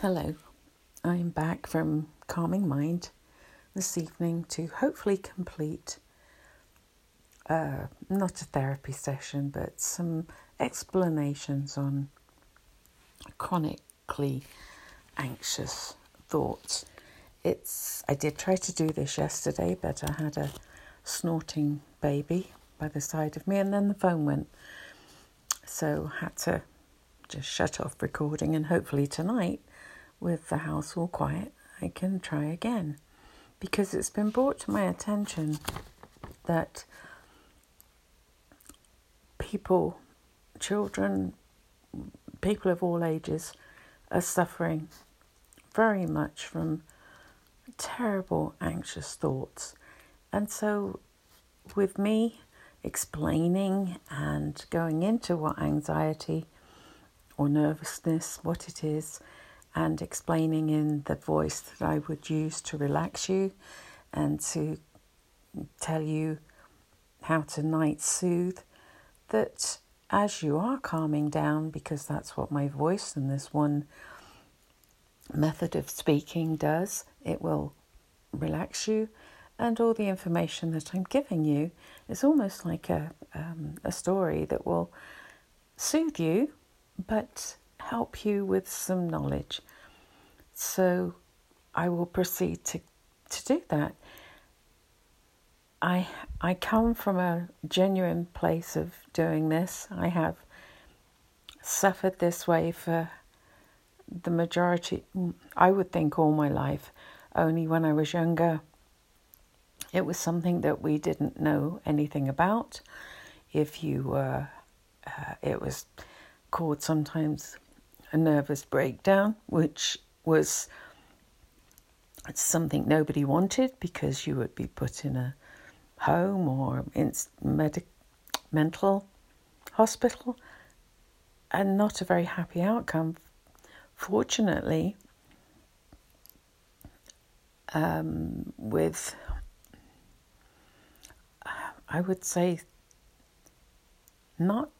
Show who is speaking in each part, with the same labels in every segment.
Speaker 1: Hello, I'm back from Calming Mind this evening to hopefully complete uh, not a therapy session but some explanations on chronically anxious thoughts. It's I did try to do this yesterday, but I had a snorting baby by the side of me, and then the phone went, so I had to just shut off recording, and hopefully tonight with the house all quiet, I can try again. Because it's been brought to my attention that people, children, people of all ages are suffering very much from terrible anxious thoughts. And so, with me explaining and going into what anxiety or nervousness, what it is, and explaining in the voice that I would use to relax you and to tell you how to night soothe that as you are calming down, because that's what my voice and this one method of speaking does, it will relax you. And all the information that I'm giving you is almost like a, um, a story that will soothe you, but help you with some knowledge. So I will proceed to, to do that. I I come from a genuine place of doing this. I have suffered this way for the majority I would think all my life. Only when I was younger it was something that we didn't know anything about. If you were uh, it was called sometimes a nervous breakdown, which was something nobody wanted because you would be put in a home or in medic, mental hospital and not a very happy outcome. Fortunately, um, with I would say not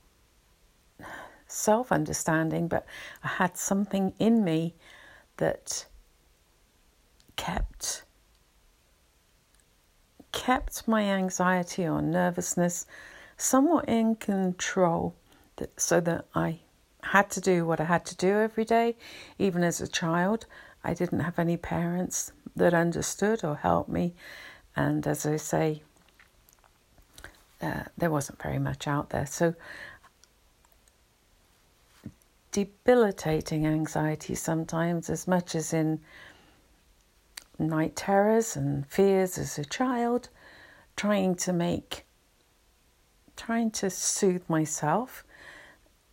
Speaker 1: self understanding, but I had something in me that kept kept my anxiety or nervousness somewhat in control that, so that I had to do what I had to do every day. Even as a child I didn't have any parents that understood or helped me. And as I say uh, there wasn't very much out there. So debilitating anxiety sometimes, as much as in night terrors and fears as a child, trying to make, trying to soothe myself.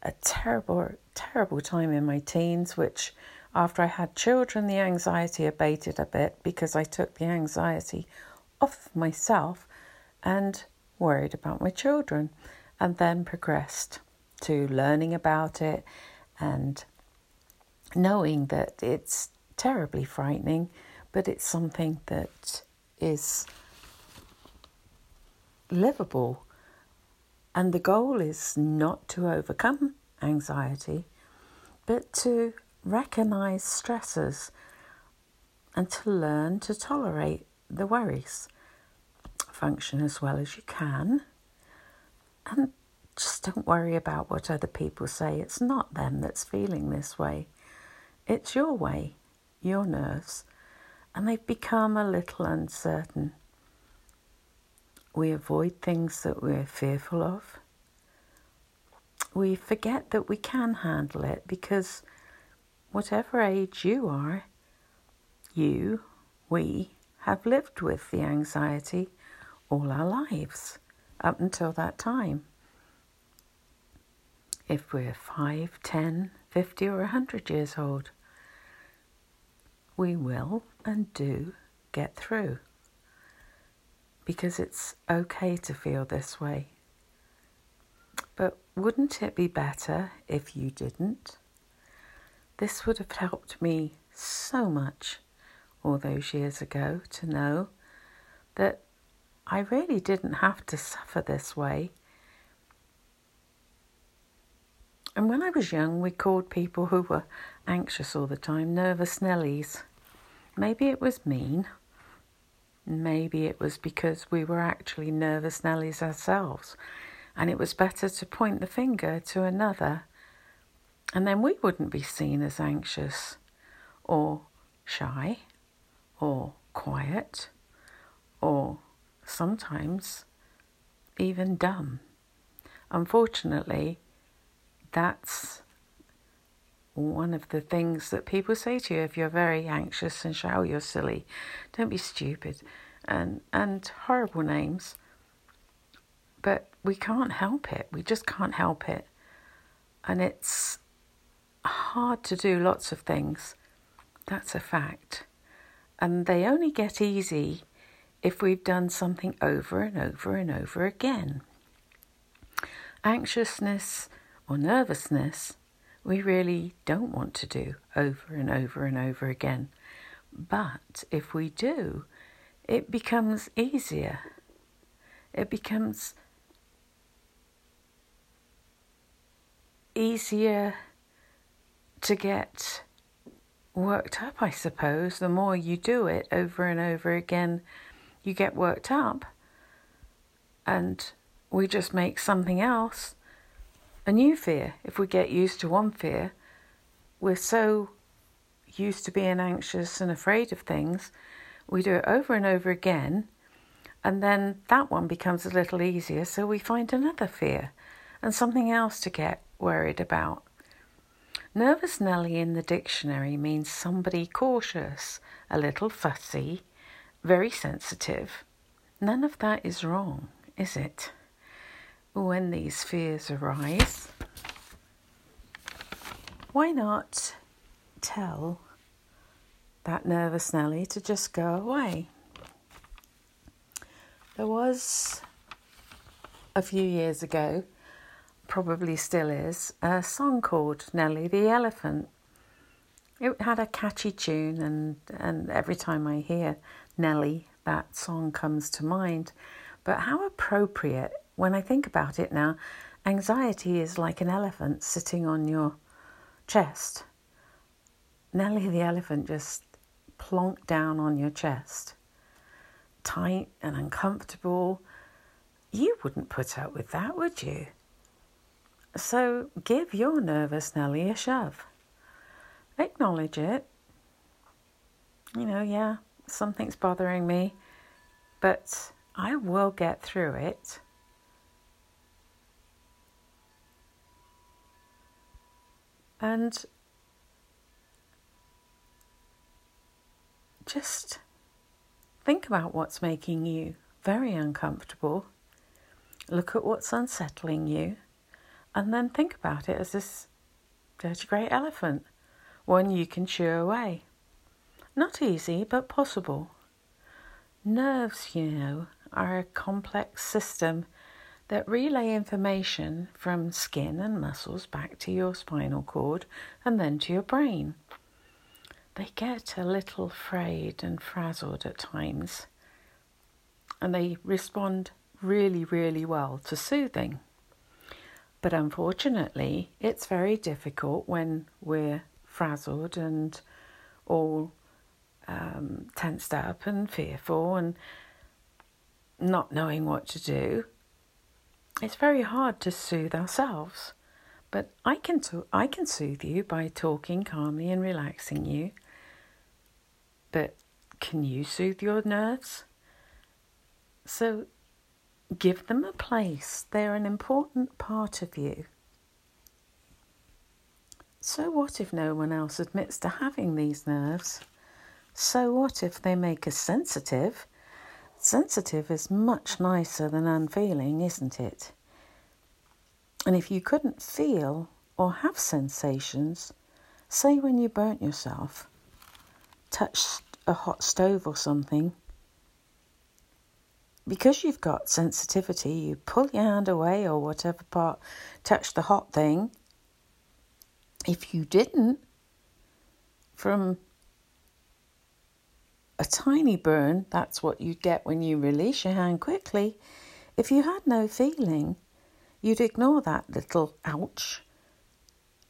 Speaker 1: A terrible, terrible time in my teens, which after I had children, the anxiety abated a bit because I took the anxiety off myself and worried about my children, and then progressed to learning about it and knowing that it's terribly frightening, but it's something that is livable. And the goal is not to overcome anxiety, but to recognize stressors and to learn to tolerate the worries. Function as well as you can and just don't worry about what other people say. It's not them that's feeling this way. It's your way, your nerves, and they've become a little uncertain. We avoid things that we're fearful of. We forget that we can handle it because whatever age you are, you, we, have lived with the anxiety all our lives up until that time if we're 5, 10, 50, or 100 years old. We will and do get through because it's okay to feel this way. But wouldn't it be better if you didn't? This would have helped me so much all those years ago to know that I really didn't have to suffer this way And when I was young, we called people who were anxious all the time, nervous Nellies. Maybe it was mean. Maybe it was because we were actually nervous Nellies ourselves, and it was better to point the finger to another, and then we wouldn't be seen as anxious or shy or quiet or sometimes even dumb. Unfortunately, that's one of the things that people say to you if you're very anxious and shout, you're silly, don't be stupid, and, and horrible names. But we can't help it. We just can't help it. And it's hard to do lots of things. That's a fact. And they only get easy if we've done something over and over and over again. Anxiousness or nervousness, we really don't want to do over and over and over again. But if we do, it becomes easier. It becomes easier to get worked up, I suppose. The more you do it over and over again, you get worked up. And we just make something else a new fear. If we get used to one fear, we're so used to being anxious and afraid of things, we do it over and over again, and then that one becomes a little easier, so we find another fear and something else to get worried about. Nervous Nelly in the dictionary means somebody cautious, a little fussy, very sensitive. None of that is wrong, is it? When these fears arise, why not tell that nervous Nelly to just go away? There was a few years ago probably still is, a song called Nelly the Elephant. It had a catchy tune, and, and every time I hear Nelly, that song comes to mind. But how appropriate, when I think about it now, anxiety is like an elephant sitting on your chest. Nelly the elephant just plonked down on your chest, tight and uncomfortable. You wouldn't put up with that, would you? So give your nervous Nelly a shove. Acknowledge it. You know, yeah, something's bothering me, but I will get through it. And just think about what's making you very uncomfortable. Look at what's unsettling you and then think about it as this dirty grey elephant, one you can chew away. Not easy, but possible. Nerves, you know, are a complex system that relay information from skin and muscles back to your spinal cord and then to your brain. They get a little frayed and frazzled at times, and they respond really, really well to soothing. But unfortunately, it's very difficult when we're frazzled and all um, tensed up and fearful and not knowing what to do. It's very hard to soothe ourselves. But I can, to- I can soothe you by talking calmly and relaxing you. But can you soothe your nerves? So Give them a place, they're an important part of you. So, what if no one else admits to having these nerves? So, what if they make us sensitive? Sensitive is much nicer than unfeeling, isn't it? And if you couldn't feel or have sensations, say when you burnt yourself, touched a hot stove or something, because you've got sensitivity, you pull your hand away or whatever part touch the hot thing. If you didn't, from a tiny burn, that's what you'd get when you release your hand quickly. If you had no feeling, you'd ignore that little ouch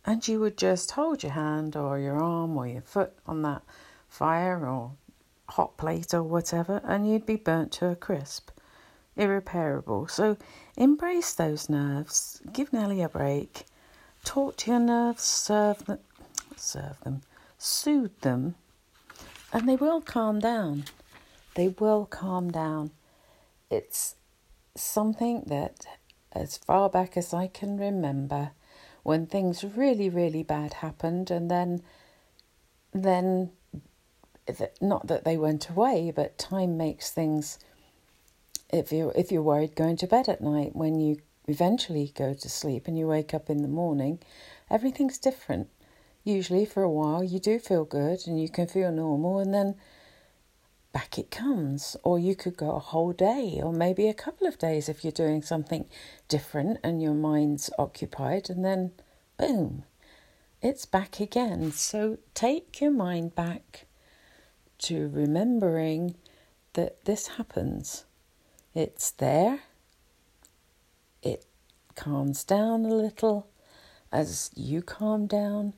Speaker 1: and you would just hold your hand or your arm or your foot on that fire or hot plate or whatever, and you'd be burnt to a crisp. Irreparable. So embrace those nerves. Give Nelly a break. Talk to your nerves. Serve them. Serve them. Soothe them. And they will calm down. They will calm down. It's something that, as far back as I can remember, when things really, really bad happened, and then, then, not that they went away, but time makes things. If you if you're worried going to bed at night, when you eventually go to sleep and you wake up in the morning, everything's different. Usually, for a while, you do feel good and you can feel normal, and then back it comes. Or you could go a whole day, or maybe a couple of days if you're doing something different and your mind's occupied, and then boom, it's back again. So take your mind back to remembering that this happens. It's there, it calms down a little. As you calm down,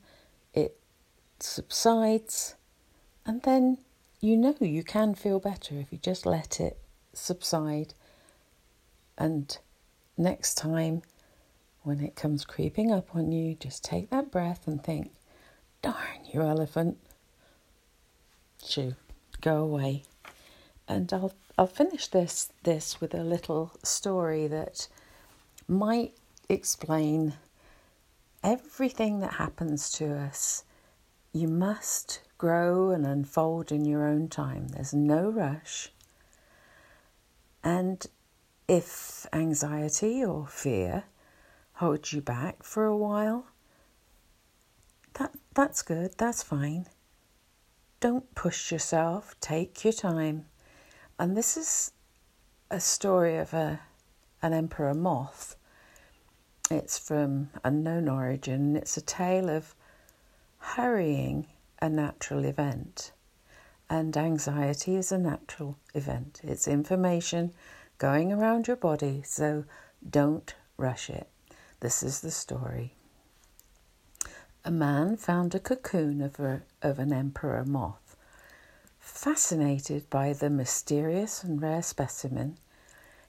Speaker 1: subsides, and then you know you can feel better if you just let it subside. And next time, when it comes creeping up on you, just take that breath and think, darn you, elephant. Shoo, go away. And I'll, I'll finish this, this with a little story that might explain everything that happens to us. You must grow and unfold in your own time. There's no rush. And if anxiety or fear holds you back for a while, that, that's good, that's fine. Don't push yourself, take your time. And this is a story of a, an emperor moth. It's from unknown origin. It's a tale of hurrying a natural event, and anxiety is a natural event. It's information going around your body, so don't rush it. This is the story. A man found a cocoon of, a, of an emperor moth. Fascinated by the mysterious and rare specimen,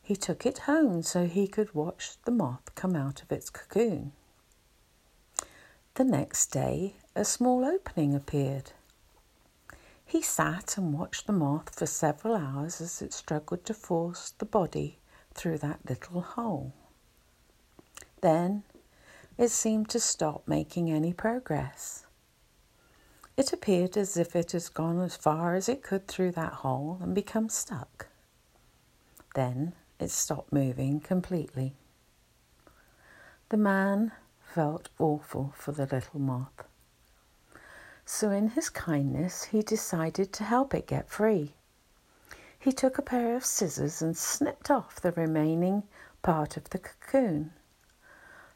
Speaker 1: he took it home so he could watch the moth come out of its cocoon. The next day, a small opening appeared. He sat and watched the moth for several hours as it struggled to force the body through that little hole. Then it seemed to stop making any progress. It appeared as if it had gone as far as it could through that hole and become stuck. Then it stopped moving completely. The man felt awful for the little moth. So, in his kindness, he decided to help it get free. He took a pair of scissors and snipped off the remaining part of the cocoon.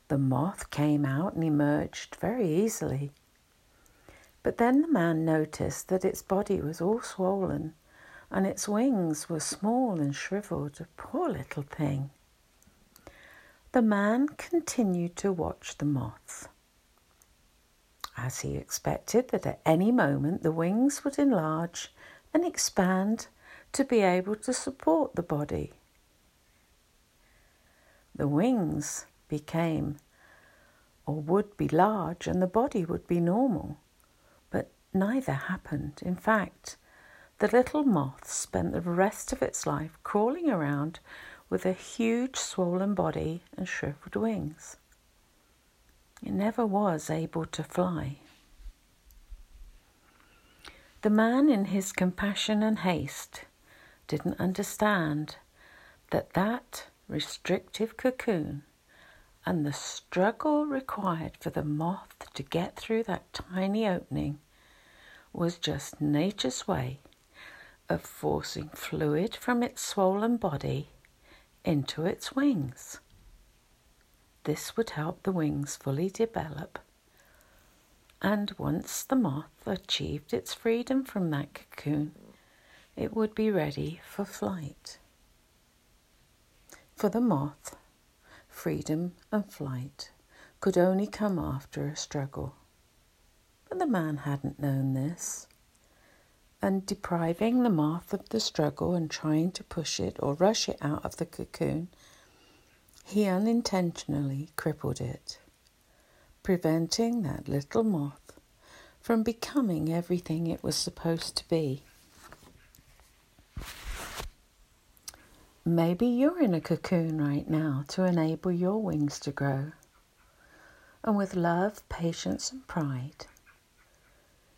Speaker 1: The moth came out and emerged very easily. But then the man noticed that its body was all swollen and its wings were small and shriveled. A poor little thing. The man continued to watch the moth. As he expected that at any moment the wings would enlarge and expand to be able to support the body. The wings became or would be large and the body would be normal, but neither happened. In fact, the little moth spent the rest of its life crawling around with a huge swollen body and shriveled wings. It never was able to fly. The man, in his compassion and haste, didn't understand that that restrictive cocoon and the struggle required for the moth to get through that tiny opening was just nature's way of forcing fluid from its swollen body into its wings. This would help the wings fully develop. And once the moth achieved its freedom from that cocoon, it would be ready for flight. For the moth, freedom and flight could only come after a struggle. But the man hadn't known this. And depriving the moth of the struggle and trying to push it or rush it out of the cocoon, he unintentionally crippled it, preventing that little moth from becoming everything it was supposed to be. Maybe you're in a cocoon right now to enable your wings to grow. And with love, patience, and pride,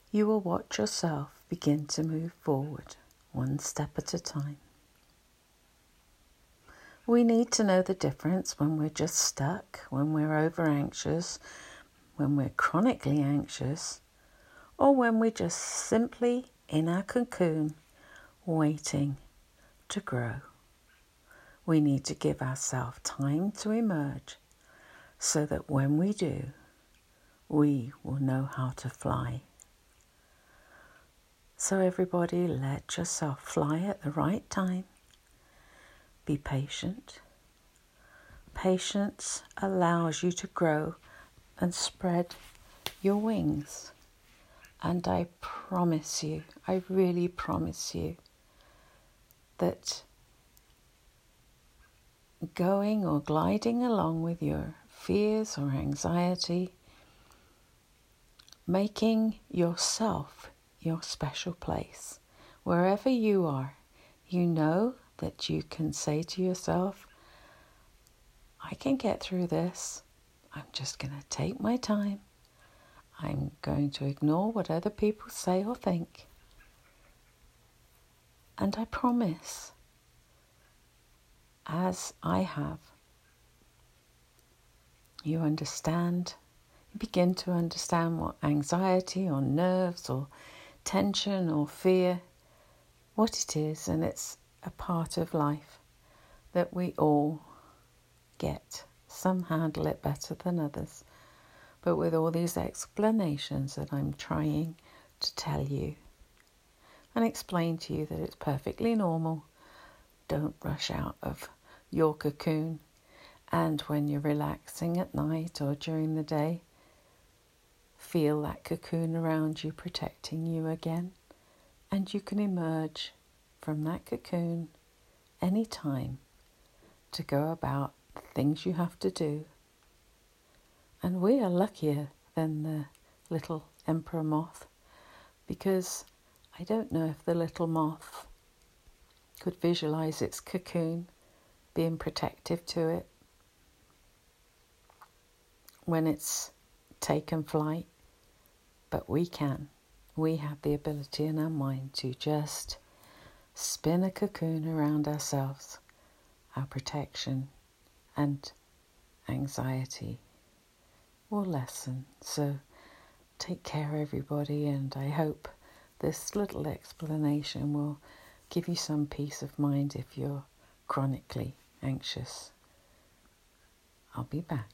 Speaker 1: you will watch yourself begin to move forward one step at a time. We need to know the difference when we're just stuck, when we're over anxious, when we're chronically anxious, or when we're just simply in our cocoon waiting to grow. We need to give ourselves time to emerge so that when we do, we will know how to fly. So, everybody, let yourself fly at the right time. Be patient. Patience allows you to grow and spread your wings. And I promise you, I really promise you, that going or gliding along with your fears or anxiety, making yourself your special place. Wherever you are, you know that you can say to yourself, I can get through this. I'm just going to take my time. I'm going to ignore what other people say or think. And I promise as I have, you understand, you begin to understand what anxiety or nerves or tension or fear, what it is, and it's a part of life that we all get. Some handle it better than others. But with all these explanations that I'm trying to tell you and explain to you that it's perfectly normal, don't rush out of your cocoon. And when you're relaxing at night or during the day, feel that cocoon around you protecting you again. And you can emerge from that cocoon anytime to go about the things you have to do. And we are luckier than the little emperor moth because I don't know if the little moth could visualize its cocoon being protective to it when it's taken flight, but we can. We have the ability in our mind to just spin a cocoon around ourselves, our protection and anxiety will lessen. So take care, everybody, and I hope this little explanation will give you some peace of mind if you're chronically anxious. I'll be back.